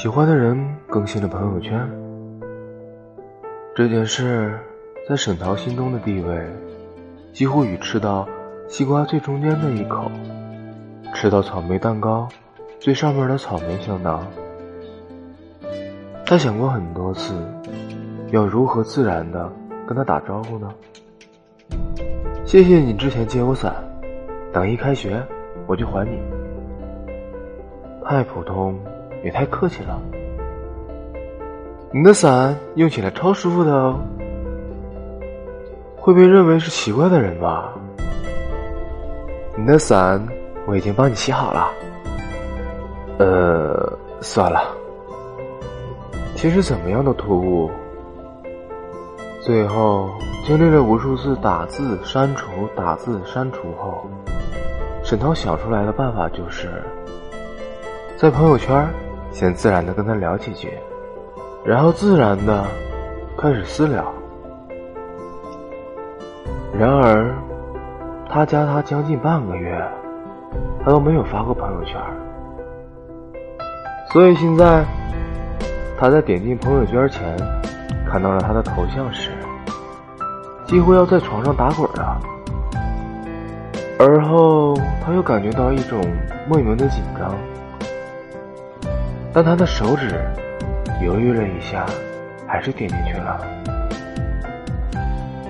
喜欢的人更新了朋友圈，这件事在沈涛心中的地位，几乎与吃到西瓜最中间的一口，吃到草莓蛋糕最上面的草莓相当。他想过很多次，要如何自然的跟他打招呼呢？谢谢你之前借我伞，等一开学我就还你。太普通。也太客气了，你的伞用起来超舒服的哦，会被认为是奇怪的人吧？你的伞我已经帮你洗好了，呃，算了，其实怎么样都突兀。最后经历了无数次打字删除、打字删除后，沈涛想出来的办法就是，在朋友圈。先自然的跟他聊几句，然后自然的开始私聊。然而，他加他将近半个月，他都没有发过朋友圈。所以现在，他在点进朋友圈前，看到了他的头像时，几乎要在床上打滚了。而后，他又感觉到一种莫名的紧张。但他的手指犹豫了一下，还是点进去了。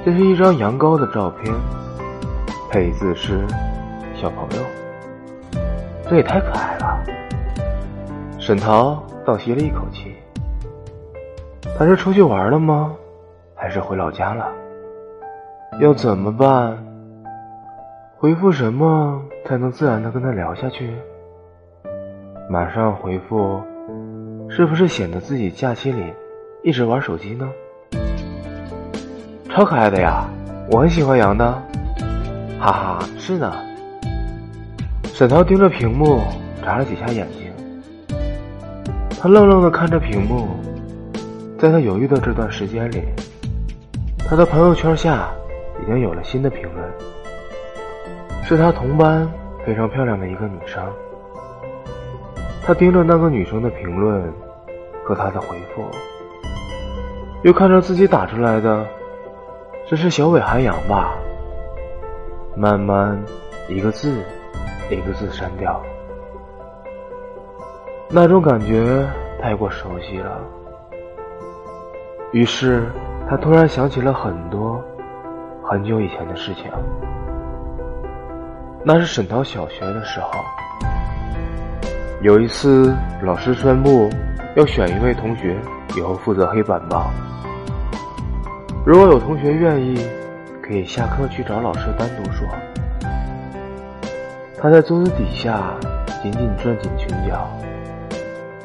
这是一张羊羔的照片，配字是“小朋友”，这也太可爱了。沈涛倒吸了一口气，他是出去玩了吗？还是回老家了？要怎么办？回复什么才能自然的跟他聊下去？马上回复，是不是显得自己假期里一直玩手机呢？超可爱的呀，我很喜欢羊的，哈哈，是呢。沈涛盯着屏幕，眨了几下眼睛。他愣愣的看着屏幕，在他犹豫的这段时间里，他的朋友圈下已经有了新的评论，是他同班非常漂亮的一个女生。他盯着那个女生的评论和她的回复，又看着自己打出来的，这是小尾寒羊吧？慢慢一个字一个字删掉，那种感觉太过熟悉了。于是他突然想起了很多很久以前的事情，那是沈涛小学的时候。有一次，老师宣布要选一位同学以后负责黑板报。如果有同学愿意，可以下课去找老师单独说。他在桌子底下紧紧攥紧裙角。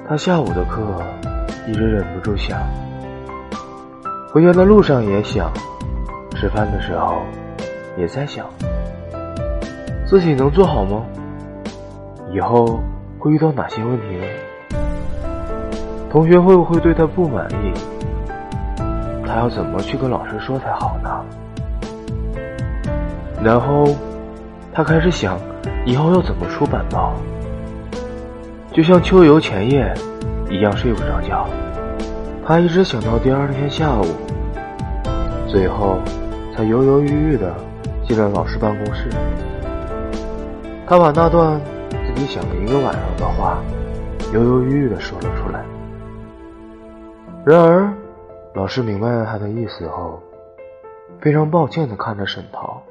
他下午的课一直忍不住想，回家的路上也想，吃饭的时候也在想，自己能做好吗？以后。会遇到哪些问题呢？同学会不会对他不满意？他要怎么去跟老师说才好呢？然后，他开始想以后要怎么出板报，就像秋游前夜一样睡不着觉。他一直想到第二天下午，最后才犹犹豫豫的进了老师办公室。他把那段。你想了一个晚上的话，犹犹豫豫的说了出来。然而，老师明白了他的意思后，非常抱歉的看着沈涛。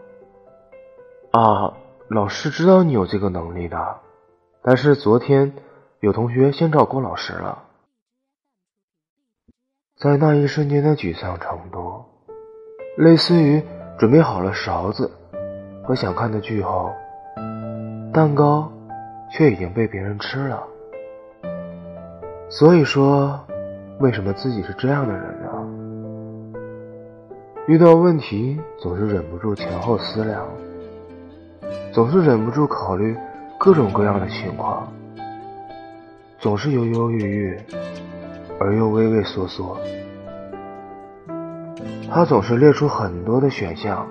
啊，老师知道你有这个能力的，但是昨天有同学先找过老师了。在那一瞬间的沮丧程度，类似于准备好了勺子和想看的剧后，蛋糕。却已经被别人吃了。所以说，为什么自己是这样的人呢？遇到问题总是忍不住前后思量，总是忍不住考虑各种各样的情况，总是犹犹豫豫而又畏畏缩缩。他总是列出很多的选项，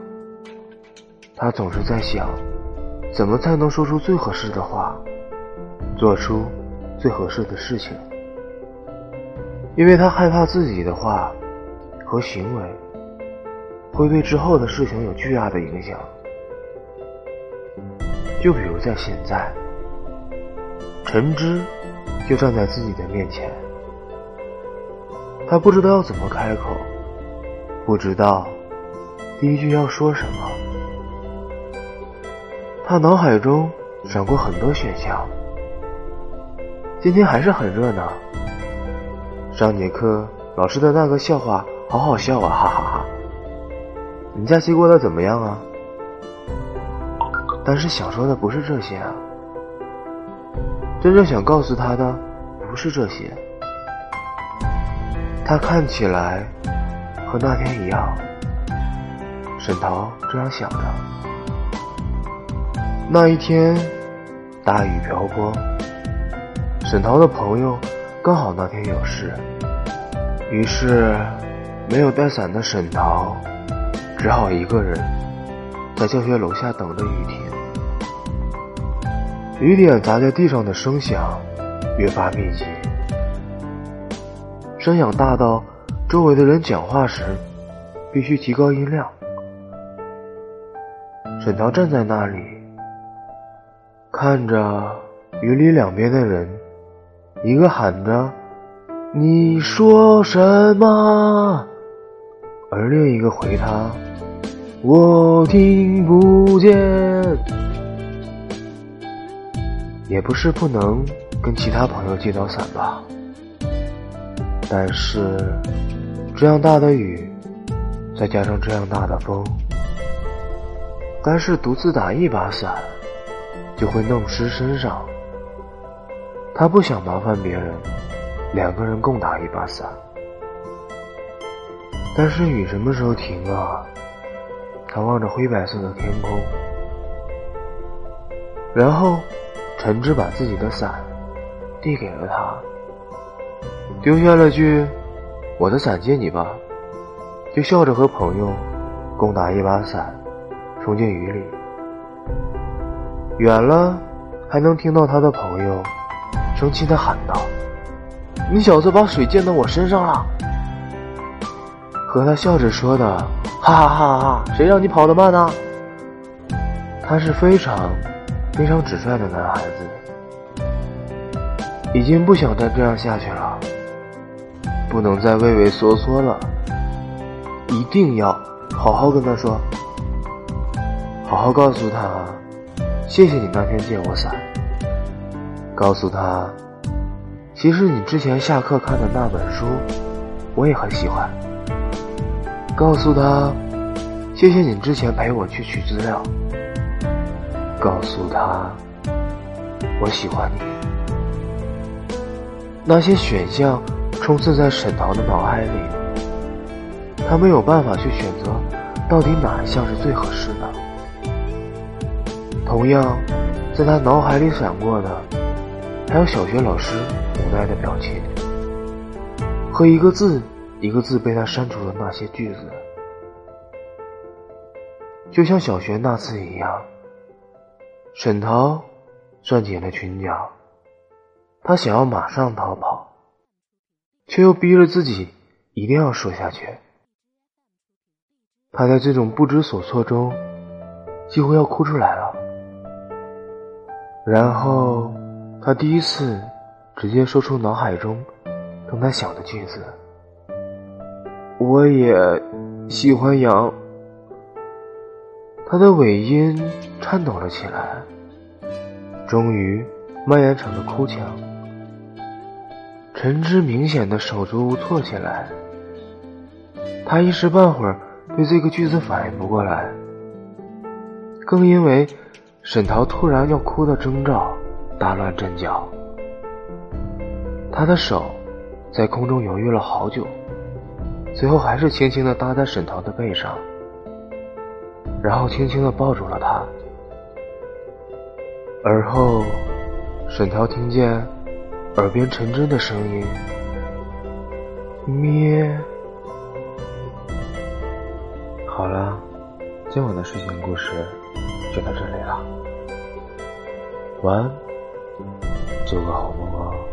他总是在想，怎么才能说出最合适的话。做出最合适的事情。因为他害怕自己的话和行为会对之后的事情有巨大的影响。就比如在现在，陈芝就站在自己的面前，他不知道要怎么开口，不知道第一句要说什么，他脑海中闪过很多选项。今天还是很热闹。上节课老师的那个笑话好好笑啊，哈哈哈！你假期过得怎么样啊？但是想说的不是这些啊，真正想告诉他的不是这些。他看起来和那天一样，沈桃这样想着。那一天，大雨瓢泼。沈桃的朋友刚好那天有事，于是没有带伞的沈桃只好一个人在教学楼下等着雨停。雨点砸在地上的声响越发密集，声响大到周围的人讲话时必须提高音量。沈桃站在那里，看着雨里两边的人。一个喊着“你说什么”，而另一个回他“我听不见”。也不是不能跟其他朋友借到伞吧，但是这样大的雨，再加上这样大的风，单是独自打一把伞，就会弄湿身上。他不想麻烦别人，两个人共打一把伞。但是雨什么时候停啊？他望着灰白色的天空，然后陈志把自己的伞递给了他，丢下了句：“我的伞借你吧。”就笑着和朋友共打一把伞，冲进雨里。远了还能听到他的朋友。生气的喊道：“你小子把水溅到我身上了！”和他笑着说的：“哈哈哈哈！谁让你跑得慢呢？”他是非常非常直率的男孩子，已经不想再这样下去了，不能再畏畏缩缩了，一定要好好跟他说，好好告诉他，谢谢你那天借我伞。告诉他，其实你之前下课看的那本书，我也很喜欢。告诉他，谢谢你之前陪我去取资料。告诉他，我喜欢你。那些选项充斥在沈桃的脑海里，他没有办法去选择，到底哪一项是最合适的。同样，在他脑海里闪过的。还有小学老师无奈的表情，和一个字一个字被他删除的那些句子，就像小学那次一样。沈涛攥紧了裙角，他想要马上逃跑，却又逼着自己一定要说下去。他在这种不知所措中，几乎要哭出来了，然后。他第一次直接说出脑海中正在想的句子：“我也喜欢羊。”他的尾音颤抖了起来，终于蔓延成了哭腔。陈芝明显的手足无措起来，他一时半会儿对这个句子反应不过来，更因为沈桃突然要哭的征兆。大乱阵脚，他的手在空中犹豫了好久，最后还是轻轻的搭在沈桃的背上，然后轻轻的抱住了她。而后，沈桃听见耳边陈真的声音：“咩。”好了，今晚的睡前故事就到这里了，晚安。做个好梦啊。